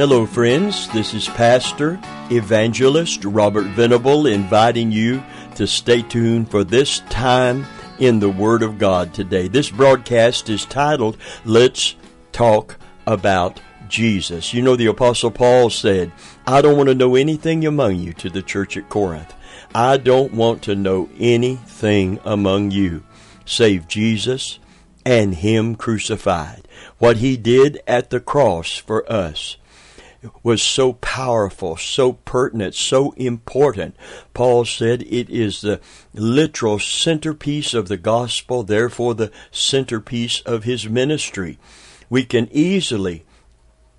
Hello, friends. This is Pastor Evangelist Robert Venable inviting you to stay tuned for this time in the Word of God today. This broadcast is titled, Let's Talk About Jesus. You know, the Apostle Paul said, I don't want to know anything among you to the church at Corinth. I don't want to know anything among you save Jesus and Him crucified. What He did at the cross for us was so powerful, so pertinent, so important. Paul said it is the literal centerpiece of the gospel, therefore the centerpiece of his ministry. We can easily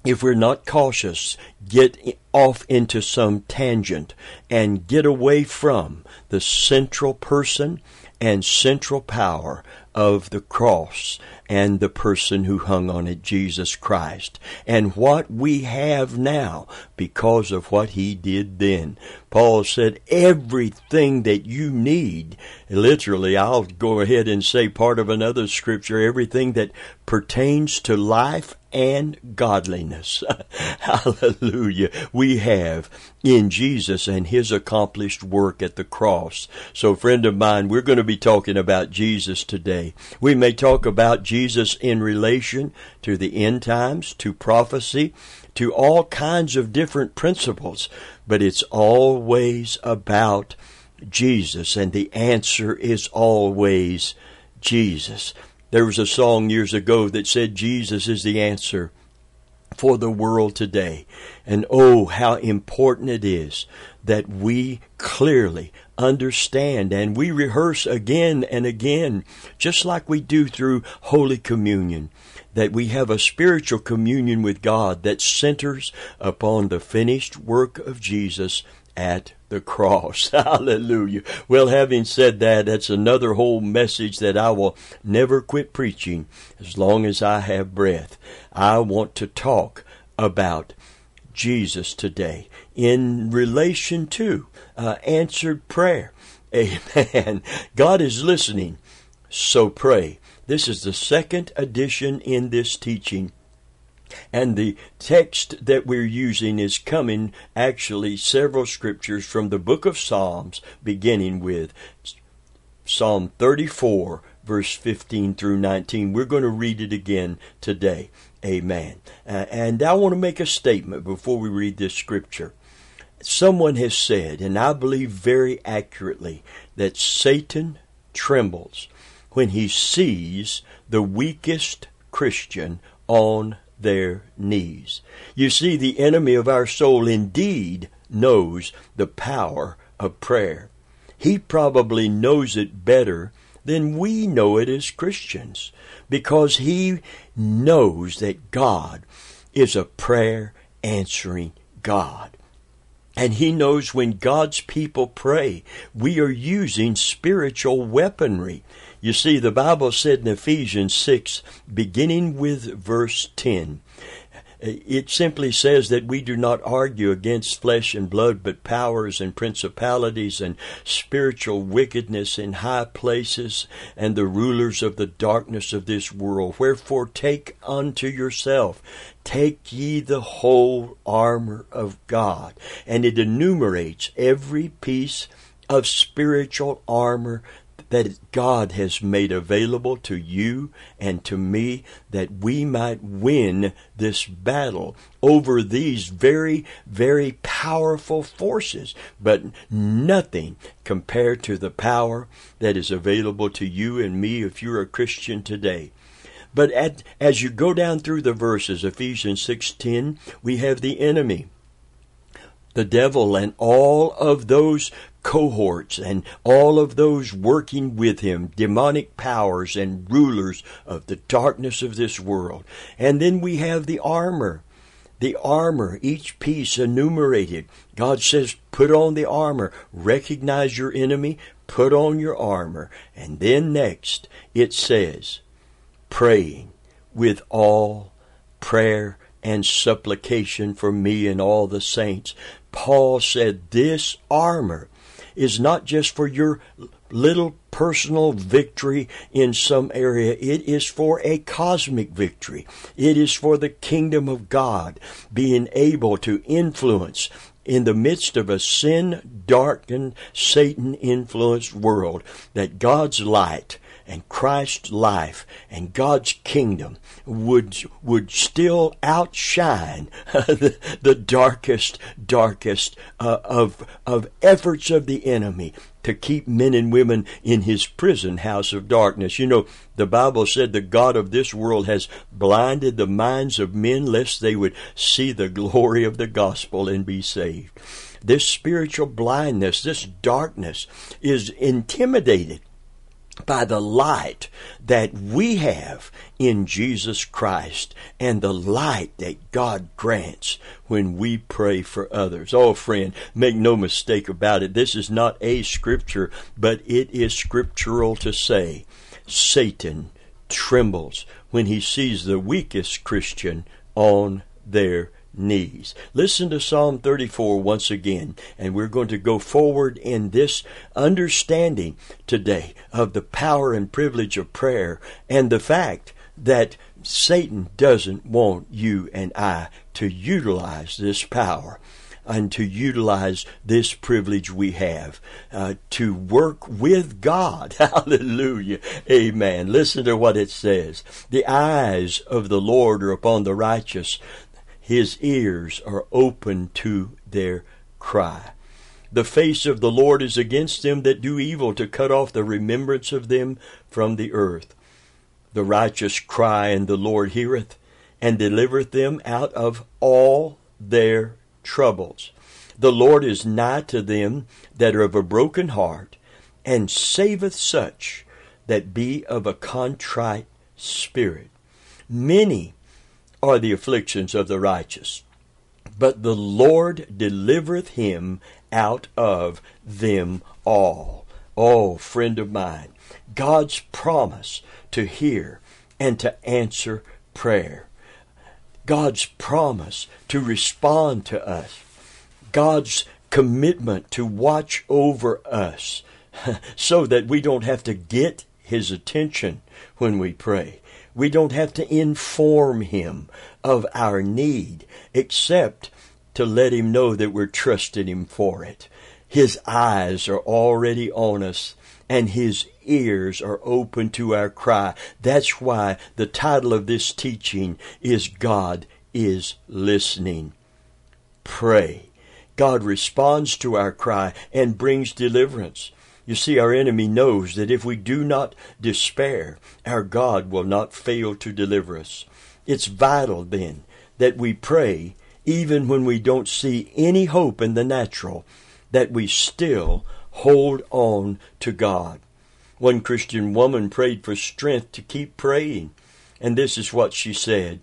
if we're not cautious, get off into some tangent and get away from the central person and central power of the cross and the person who hung on it, Jesus Christ, and what we have now because of what he did then. Paul said, everything that you need, literally, I'll go ahead and say part of another scripture, everything that pertains to life and godliness. Hallelujah. We have in Jesus and His accomplished work at the cross. So, friend of mine, we're going to be talking about Jesus today. We may talk about Jesus in relation to the end times, to prophecy, to all kinds of different principles, but it's always about Jesus, and the answer is always Jesus. There was a song years ago that said Jesus is the answer for the world today. And oh, how important it is that we clearly understand and we rehearse again and again, just like we do through Holy Communion, that we have a spiritual communion with God that centers upon the finished work of Jesus at the cross. Hallelujah. Well, having said that, that's another whole message that I will never quit preaching as long as I have breath. I want to talk about Jesus today in relation to uh, answered prayer. Amen. God is listening, so pray. This is the second edition in this teaching and the text that we're using is coming actually several scriptures from the book of Psalms, beginning with Psalm 34, verse 15 through 19. We're going to read it again today. Amen. Uh, and I want to make a statement before we read this scripture. Someone has said, and I believe very accurately, that Satan trembles when he sees the weakest Christian on their knees. You see, the enemy of our soul indeed knows the power of prayer. He probably knows it better than we know it as Christians because he knows that God is a prayer answering God. And he knows when God's people pray, we are using spiritual weaponry. You see, the Bible said in Ephesians 6, beginning with verse 10, it simply says that we do not argue against flesh and blood, but powers and principalities and spiritual wickedness in high places and the rulers of the darkness of this world. Wherefore take unto yourself, take ye the whole armor of God. And it enumerates every piece of spiritual armor that God has made available to you and to me that we might win this battle over these very, very powerful forces. But nothing compared to the power that is available to you and me if you're a Christian today. But at, as you go down through the verses, Ephesians 6:10, we have the enemy the devil and all of those cohorts and all of those working with him, demonic powers and rulers of the darkness of this world. And then we have the armor. The armor, each piece enumerated. God says, put on the armor. Recognize your enemy. Put on your armor. And then next, it says, praying with all prayer and supplication for me and all the saints. Paul said, this armor is not just for your little personal victory in some area. It is for a cosmic victory. It is for the kingdom of God being able to influence in the midst of a sin darkened, Satan influenced world that God's light and Christ's life and God's kingdom would would still outshine the, the darkest, darkest uh, of of efforts of the enemy to keep men and women in his prison house of darkness. You know, the Bible said the God of this world has blinded the minds of men lest they would see the glory of the gospel and be saved. This spiritual blindness, this darkness is intimidated by the light that we have in Jesus Christ and the light that God grants when we pray for others. Oh, friend, make no mistake about it. This is not a scripture, but it is scriptural to say Satan trembles when he sees the weakest Christian on their knees. Listen to Psalm 34 once again, and we're going to go forward in this understanding today of the power and privilege of prayer and the fact that Satan doesn't want you and I to utilize this power and to utilize this privilege we have uh, to work with God. Hallelujah. Amen. Listen to what it says. The eyes of the Lord are upon the righteous, his ears are open to their cry. The face of the Lord is against them that do evil, to cut off the remembrance of them from the earth. The righteous cry, and the Lord heareth, and delivereth them out of all their troubles. The Lord is nigh to them that are of a broken heart, and saveth such that be of a contrite spirit. Many are the afflictions of the righteous, but the Lord delivereth him out of them all. Oh, friend of mine, God's promise to hear and to answer prayer. God's promise to respond to us. God's commitment to watch over us so that we don't have to get his attention when we pray. We don't have to inform him of our need except to let him know that we're trusting him for it. His eyes are already on us and his ears are open to our cry. That's why the title of this teaching is God is listening. Pray. God responds to our cry and brings deliverance. You see, our enemy knows that if we do not despair, our God will not fail to deliver us. It's vital then that we pray even when we don't see any hope in the natural, that we still hold on to God. One Christian woman prayed for strength to keep praying, and this is what she said.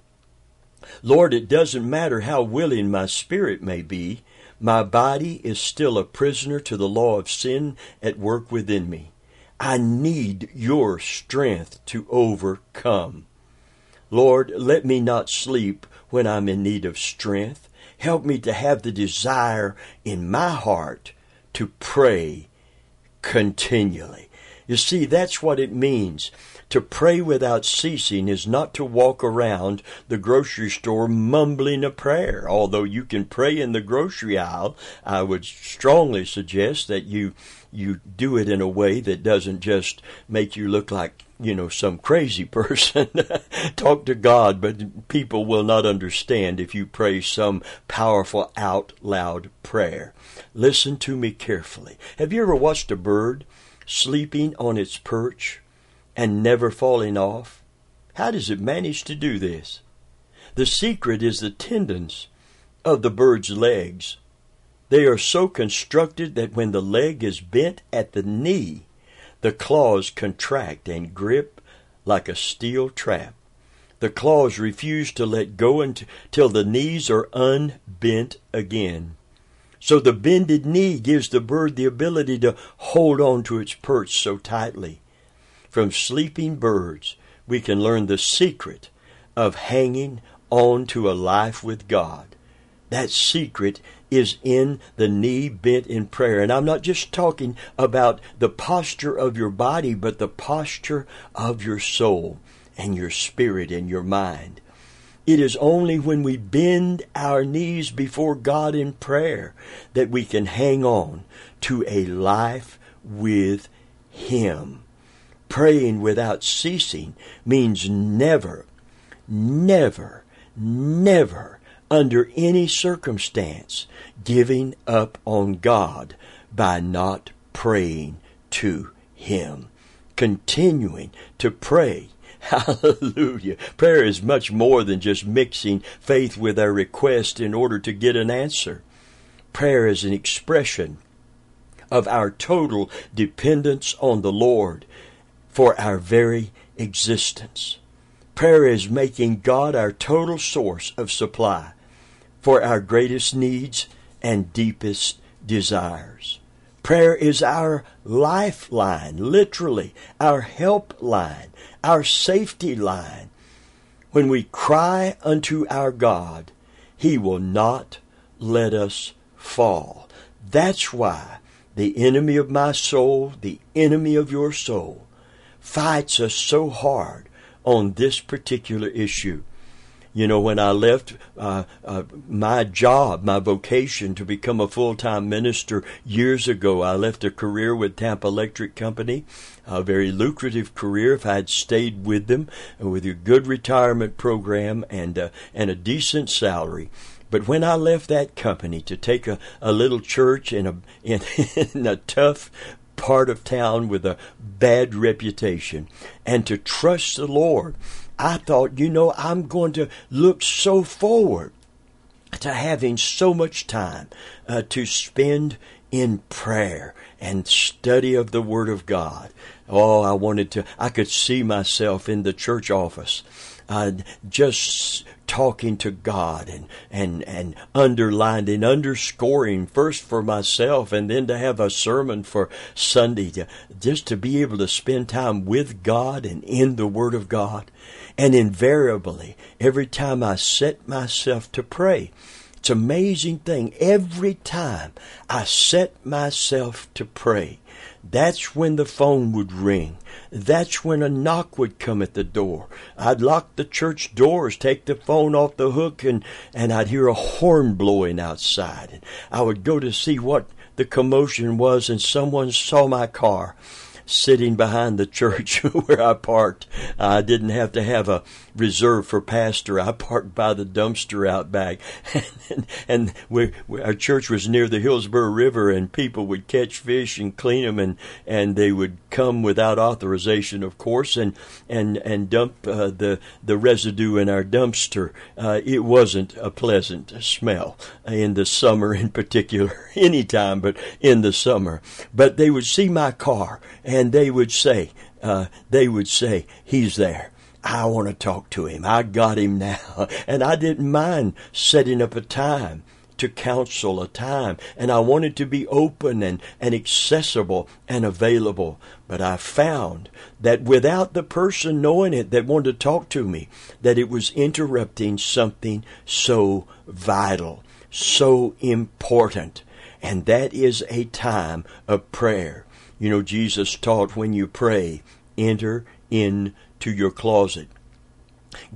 Lord, it doesn't matter how willing my spirit may be, my body is still a prisoner to the law of sin at work within me. I need your strength to overcome. Lord, let me not sleep when I'm in need of strength. Help me to have the desire in my heart to pray continually. You see, that's what it means. To pray without ceasing is not to walk around the grocery store mumbling a prayer. Although you can pray in the grocery aisle, I would strongly suggest that you you do it in a way that doesn't just make you look like you know some crazy person. Talk to god but people will not understand if you pray some powerful out loud prayer. Listen to me carefully. Have you ever watched a bird sleeping on its perch and never falling off? How does it manage to do this? The secret is the tendons of the bird's legs. They are so constructed that when the leg is bent at the knee, the claws contract and grip like a steel trap. The claws refuse to let go until the knees are unbent again. So the bended knee gives the bird the ability to hold on to its perch so tightly. From sleeping birds, we can learn the secret of hanging on to a life with God. That secret is in the knee bent in prayer. And I'm not just talking about the posture of your body, but the posture of your soul and your spirit and your mind. It is only when we bend our knees before God in prayer that we can hang on to a life with Him. Praying without ceasing means never, never, never, under any circumstance, giving up on God by not praying to Him. Continuing to pray Hallelujah. Prayer is much more than just mixing faith with our request in order to get an answer. Prayer is an expression of our total dependence on the Lord for our very existence. Prayer is making God our total source of supply for our greatest needs and deepest desires. Prayer is our lifeline, literally, our help line, our safety line. When we cry unto our God, He will not let us fall. That's why the enemy of my soul, the enemy of your soul, fights us so hard on this particular issue. You know, when I left uh, uh, my job, my vocation to become a full time minister years ago, I left a career with Tampa Electric Company, a very lucrative career if I had stayed with them, with a good retirement program and, uh, and a decent salary. But when I left that company to take a, a little church in a in, in a tough part of town with a bad reputation and to trust the Lord I thought, you know, I'm going to look so forward to having so much time uh, to spend in prayer and study of the Word of God. Oh, I wanted to, I could see myself in the church office, uh, just talking to God and, and, and underlining, underscoring first for myself and then to have a sermon for Sunday to, just to be able to spend time with God and in the Word of God. And invariably, every time I set myself to pray, it's an amazing thing. Every time I set myself to pray, that's when the phone would ring. That's when a knock would come at the door. I'd lock the church doors, take the phone off the hook, and, and I'd hear a horn blowing outside. And I would go to see what the commotion was, and someone saw my car sitting behind the church where I parked. I didn't have to have a reserve for pastor. I parked by the dumpster out back, and, and we, we, our church was near the Hillsborough River, and people would catch fish and clean them, and and they would come without authorization, of course, and and and dump uh, the the residue in our dumpster. Uh, it wasn't a pleasant smell in the summer, in particular, any time, but in the summer. But they would see my car, and they would say, uh, they would say, "He's there." I want to talk to him. I got him now. And I didn't mind setting up a time to counsel, a time. And I wanted to be open and, and accessible and available. But I found that without the person knowing it that wanted to talk to me, that it was interrupting something so vital, so important. And that is a time of prayer. You know, Jesus taught when you pray, enter in to your closet.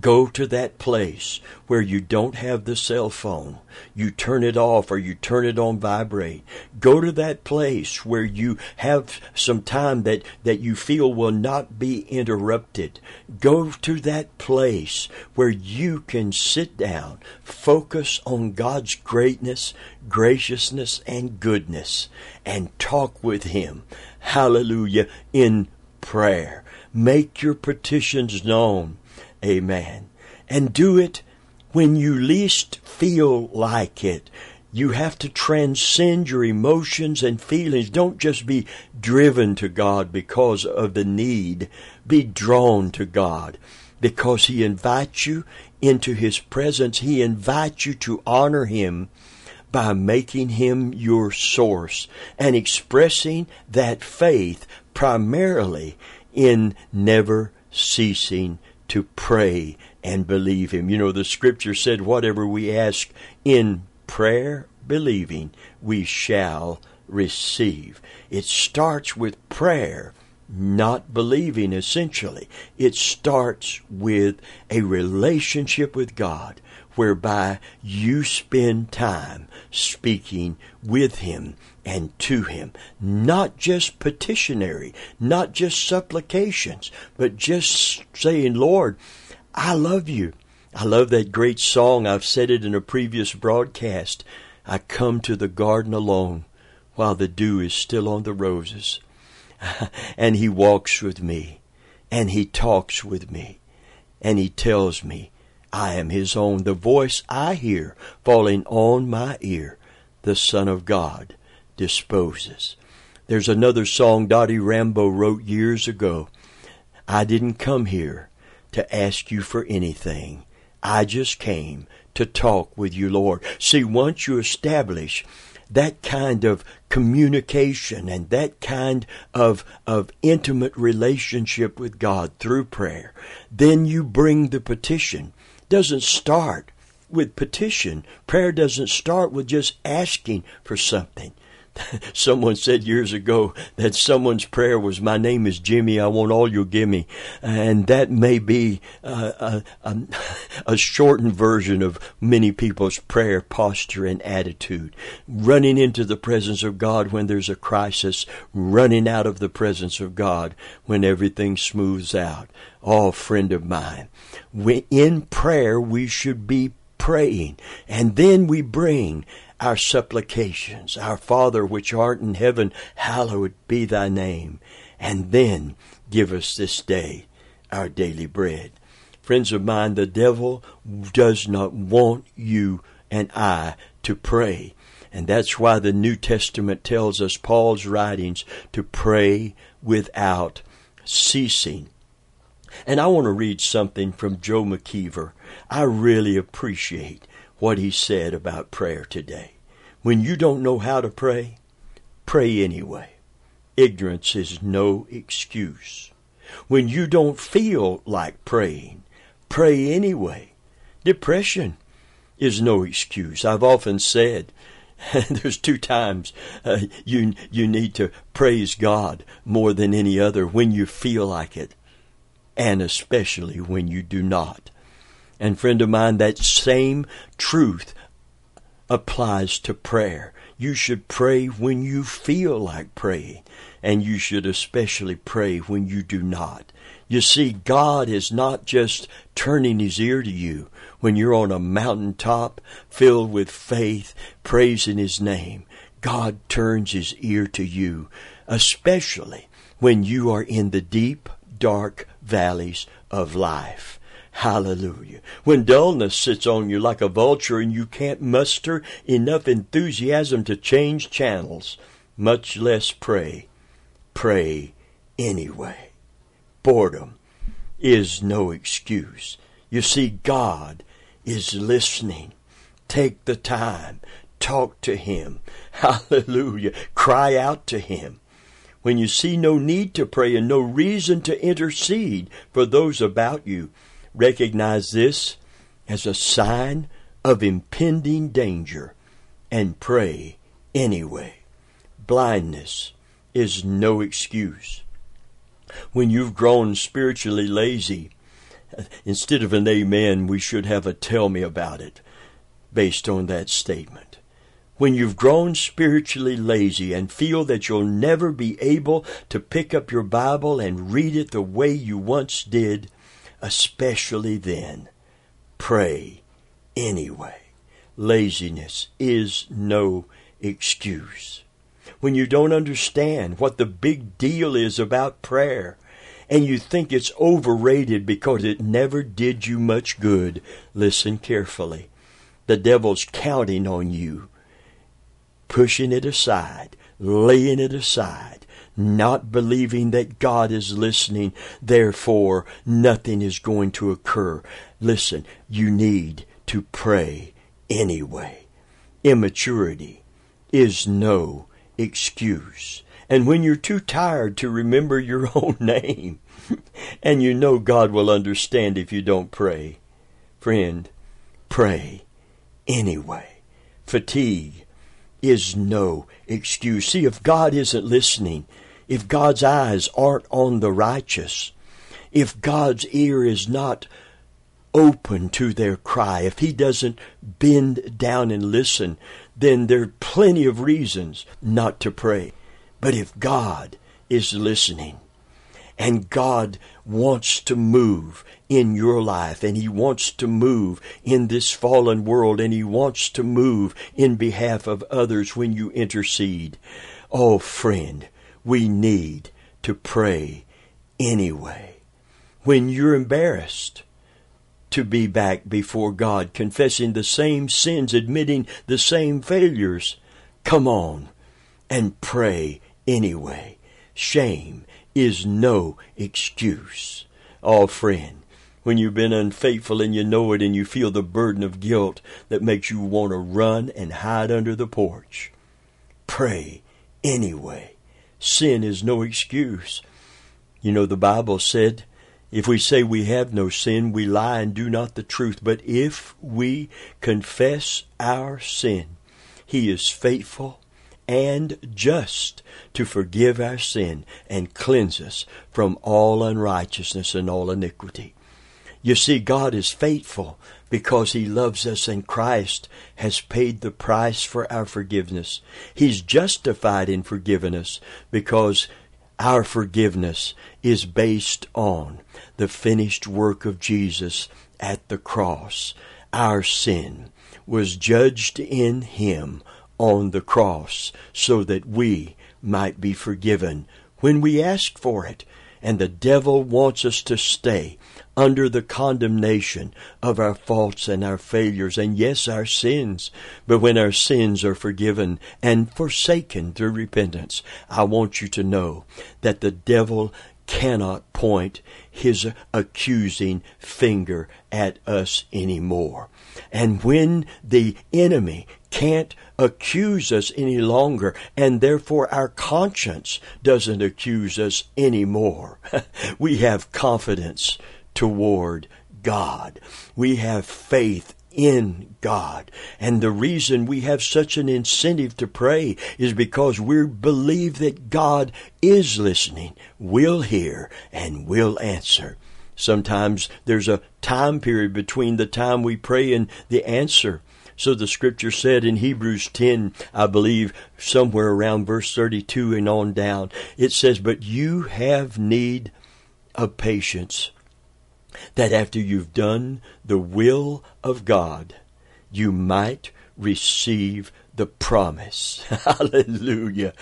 Go to that place where you don't have the cell phone. You turn it off or you turn it on vibrate. Go to that place where you have some time that, that you feel will not be interrupted. Go to that place where you can sit down, focus on God's greatness, graciousness, and goodness, and talk with Him. Hallelujah. In prayer. Make your petitions known. Amen. And do it when you least feel like it. You have to transcend your emotions and feelings. Don't just be driven to God because of the need. Be drawn to God because He invites you into His presence. He invites you to honor Him by making Him your source and expressing that faith primarily in never ceasing to pray and believe Him. You know, the scripture said, whatever we ask in prayer believing, we shall receive. It starts with prayer, not believing essentially. It starts with a relationship with God whereby you spend time speaking with Him and to Him. Not just petitionary, not just supplications, but just saying, Lord, I love you. I love that great song. I've said it in a previous broadcast. I come to the garden alone while the dew is still on the roses. and he walks with me, and he talks with me, and he tells me I am his own. The voice I hear falling on my ear, the Son of God disposes. There's another song Dottie Rambo wrote years ago. I didn't come here to ask you for anything. I just came to talk with you, Lord. See, once you establish that kind of communication and that kind of, of intimate relationship with God through prayer, then you bring the petition. Doesn't start with petition. Prayer doesn't start with just asking for something. Someone said years ago that someone's prayer was, My name is Jimmy, I want all you'll give me. And that may be uh, a, a, a shortened version of many people's prayer posture and attitude. Running into the presence of God when there's a crisis, running out of the presence of God when everything smooths out. Oh, friend of mine, in prayer we should be praying. And then we bring our supplications. Our Father which art in heaven, hallowed be thy name. And then give us this day our daily bread. Friends of mine, the devil does not want you and I to pray. And that's why the New Testament tells us, Paul's writings, to pray without ceasing. And I want to read something from Joe McKeever. I really appreciate what he said about prayer today. When you don't know how to pray, pray anyway. Ignorance is no excuse. When you don't feel like praying, pray anyway. Depression is no excuse. I've often said there's two times uh, you you need to praise God more than any other when you feel like it and especially when you do not. And friend of mine, that same truth applies to prayer. You should pray when you feel like praying, and you should especially pray when you do not. You see, God is not just turning his ear to you when you're on a mountaintop filled with faith, praising his name. God turns his ear to you, especially when you are in the deep, dark valleys of life. Hallelujah. When dullness sits on you like a vulture and you can't muster enough enthusiasm to change channels, much less pray, pray anyway. Boredom is no excuse. You see, God is listening. Take the time. Talk to Him. Hallelujah. Cry out to Him. When you see no need to pray and no reason to intercede for those about you, recognize this as a sign of impending danger and pray anyway. Blindness is no excuse. When you've grown spiritually lazy, instead of an amen, we should have a tell me about it based on that statement. When you've grown spiritually lazy and feel that you'll never be able to pick up your Bible and read it the way you once did, especially then, pray anyway. Laziness is no excuse. When you don't understand what the big deal is about prayer, and you think it's overrated because it never did you much good, listen carefully. The devil's counting on you, pushing it aside, laying it aside, not believing that God is listening, therefore nothing is going to occur. Listen, you need to pray anyway. Immaturity is no excuse. And when you're too tired to remember your own name, and you know God will understand if you don't pray, friend, pray anyway. fatigue is no excuse. See, if God isn't listening, if God's eyes aren't on the righteous, if God's ear is not open to their cry, if He doesn't bend down and listen, then there are plenty of reasons not to pray. But if God is listening, and God wants to move in your life, and He wants to move in this fallen world, and He wants to move in behalf of others when you intercede. Oh, friend, we need to pray anyway. When you're embarrassed, to be back before God, confessing the same sins, admitting the same failures. Come on and pray anyway. Shame is no excuse. Oh, friend, when you've been unfaithful and you know it and you feel the burden of guilt that makes you want to run and hide under the porch, pray anyway. Sin is no excuse. You know, the Bible said if we say we have no sin, we lie and do not the truth. But if we confess our sin, He is faithful and just to forgive our sin and cleanse us from all unrighteousness and all iniquity. You see, God is faithful because He loves us and Christ has paid the price for our forgiveness. He's justified in forgiving us because our forgiveness is based on the finished work of Jesus at the cross. Our sin was judged in Him on the cross so that we might be forgiven when we ask for it. And the devil wants us to stay under the condemnation of our faults and our failures, and yes, our sins. But when our sins are forgiven and forsaken through repentance, I want you to know that the devil cannot point his accusing finger at us anymore. And when the enemy can't accuse us any longer, and therefore our conscience doesn't accuse us anymore, we have confidence toward God. We have faith in God. And the reason we have such an incentive to pray is because we believe that God is listening, will hear, and will answer. Sometimes there's a time period between the time we pray and the answer. So the scripture said in Hebrews 10, I believe somewhere around verse 32 and on down, it says, But you have need of patience that after you've done the will of God, you might receive the promise. Hallelujah.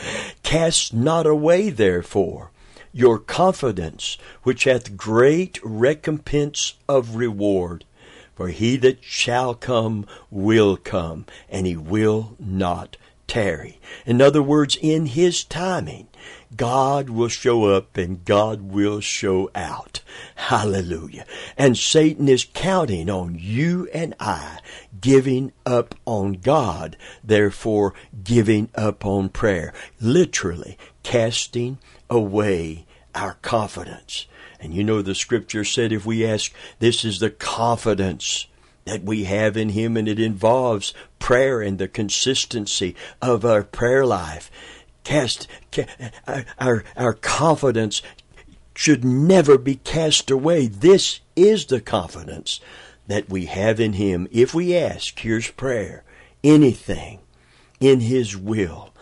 Cast not away, therefore, your confidence, which hath great recompense of reward. For he that shall come will come, and he will not tarry. In other words, in his timing, God will show up and God will show out. Hallelujah. And Satan is counting on you and I giving up on God, therefore giving up on prayer. Literally casting away our confidence. And you know the scripture said if we ask, this is the confidence that we have in Him and it involves prayer and the consistency of our prayer life cast our our confidence should never be cast away. This is the confidence that we have in him. If we ask, here's prayer, anything in his will,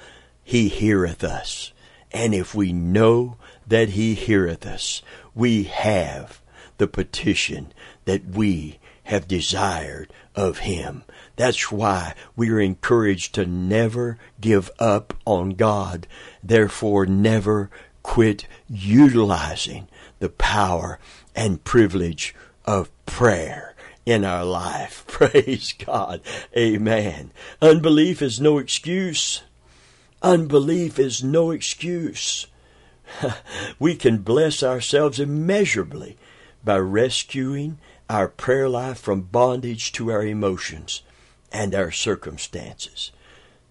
he heareth us. And if we know that he heareth us, we have the petition that we have desired of him. That's why we are encouraged to never give up on God. Therefore, never quit utilizing the power and privilege of prayer in our life. Praise God. Amen. Unbelief is no excuse. Unbelief is no excuse. we can bless ourselves immeasurably by rescuing our prayer life from bondage to our emotions and our circumstances.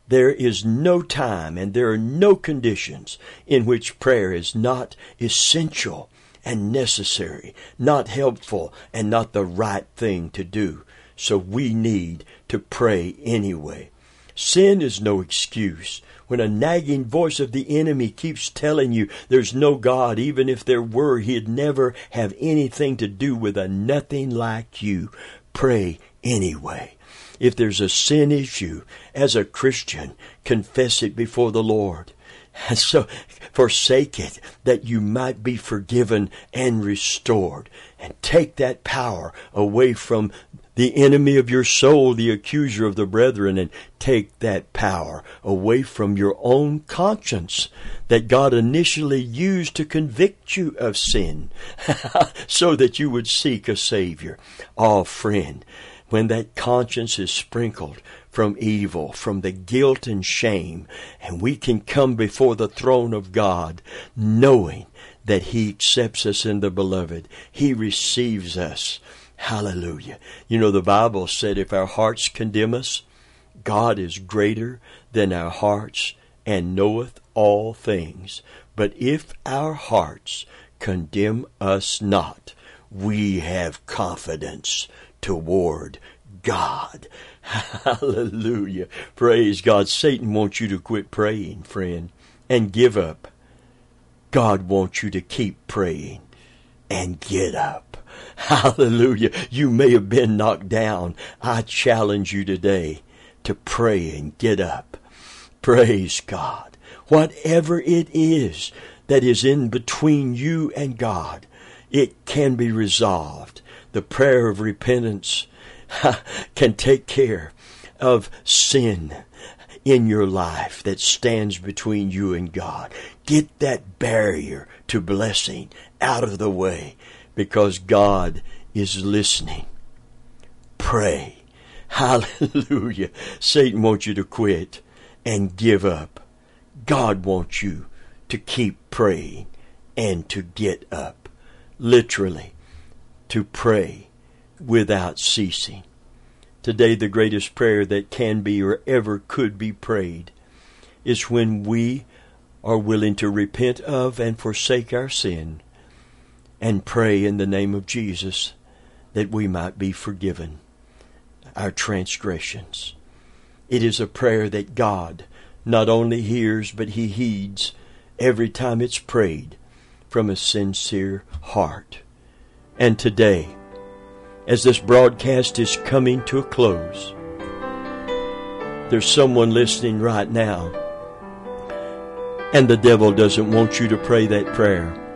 There is no time and there are no conditions in which prayer is not essential and necessary, not helpful and not the right thing to do. So we need to pray anyway. Sin is no excuse. When a nagging voice of the enemy keeps telling you there's no God, even if there were, he'd never have anything to do with a nothing like you. Pray anyway. If there's a sin issue, as a Christian, confess it before the Lord. And so forsake it that you might be forgiven and restored. And take that power away from the enemy of your soul, the accuser of the brethren, and take that power away from your own conscience that God initially used to convict you of sin so that you would seek a Savior. Oh, friend, when that conscience is sprinkled from evil, from the guilt and shame, and we can come before the throne of God knowing that He accepts us in the beloved. He receives us. Hallelujah. You know, the Bible said if our hearts condemn us, God is greater than our hearts and knoweth all things. But if our hearts condemn us not, we have confidence toward God. Hallelujah. Praise God. Satan wants you to quit praying, friend, and give up. God wants you to keep praying and get up. Hallelujah. You may have been knocked down. I challenge you today to pray and get up. Praise God. Whatever it is that is in between you and God, it can be resolved. The prayer of repentance can take care of sin in your life that stands between you and God. Get that barrier to blessing out of the way because God is listening. Pray. Hallelujah. Satan wants you to quit and give up. God wants you to keep praying and to get up. Literally, to pray without ceasing. Today, the greatest prayer that can be or ever could be prayed is when we are willing to repent of and forsake our sin and pray in the name of Jesus that we might be forgiven our transgressions. It is a prayer that God not only hears, but He heeds every time it's prayed from a sincere heart. And today, as this broadcast is coming to a close. There's someone listening right now, and the devil doesn't want you to pray that prayer.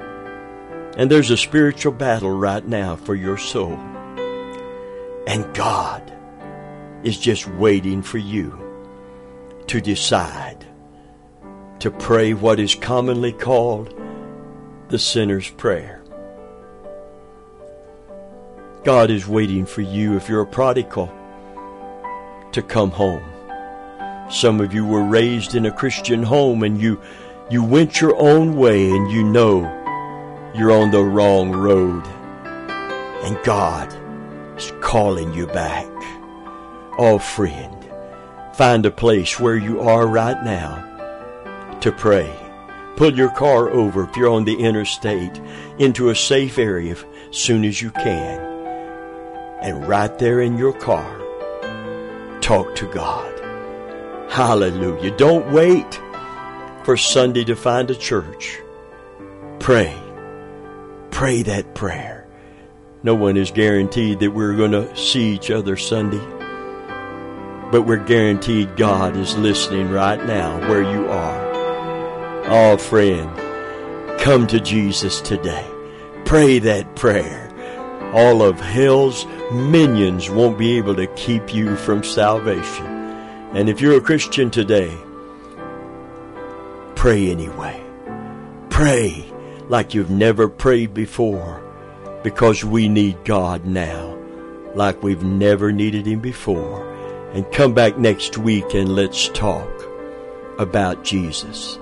And there's a spiritual battle right now for your soul. And God is just waiting for you to decide to pray what is commonly called the sinner's prayer. God is waiting for you, if you're a prodigal, to come home. Some of you were raised in a Christian home and you, you went your own way and you know you're on the wrong road. And God is calling you back. Oh, friend, find a place where you are right now to pray. Pull your car over if you're on the interstate into a safe area as soon as you can and right there in your car, talk to God. Hallelujah. Don't wait for Sunday to find a church. Pray. Pray that prayer. No one is guaranteed that we're going to see each other Sunday, but we're guaranteed God is listening right now where you are. Oh, friend, come to Jesus today. Pray that prayer all of hell's minions won't be able to keep you from salvation. And if you're a Christian today, pray anyway. Pray like you've never prayed before because we need God now like we've never needed Him before. And come back next week and let's talk about Jesus.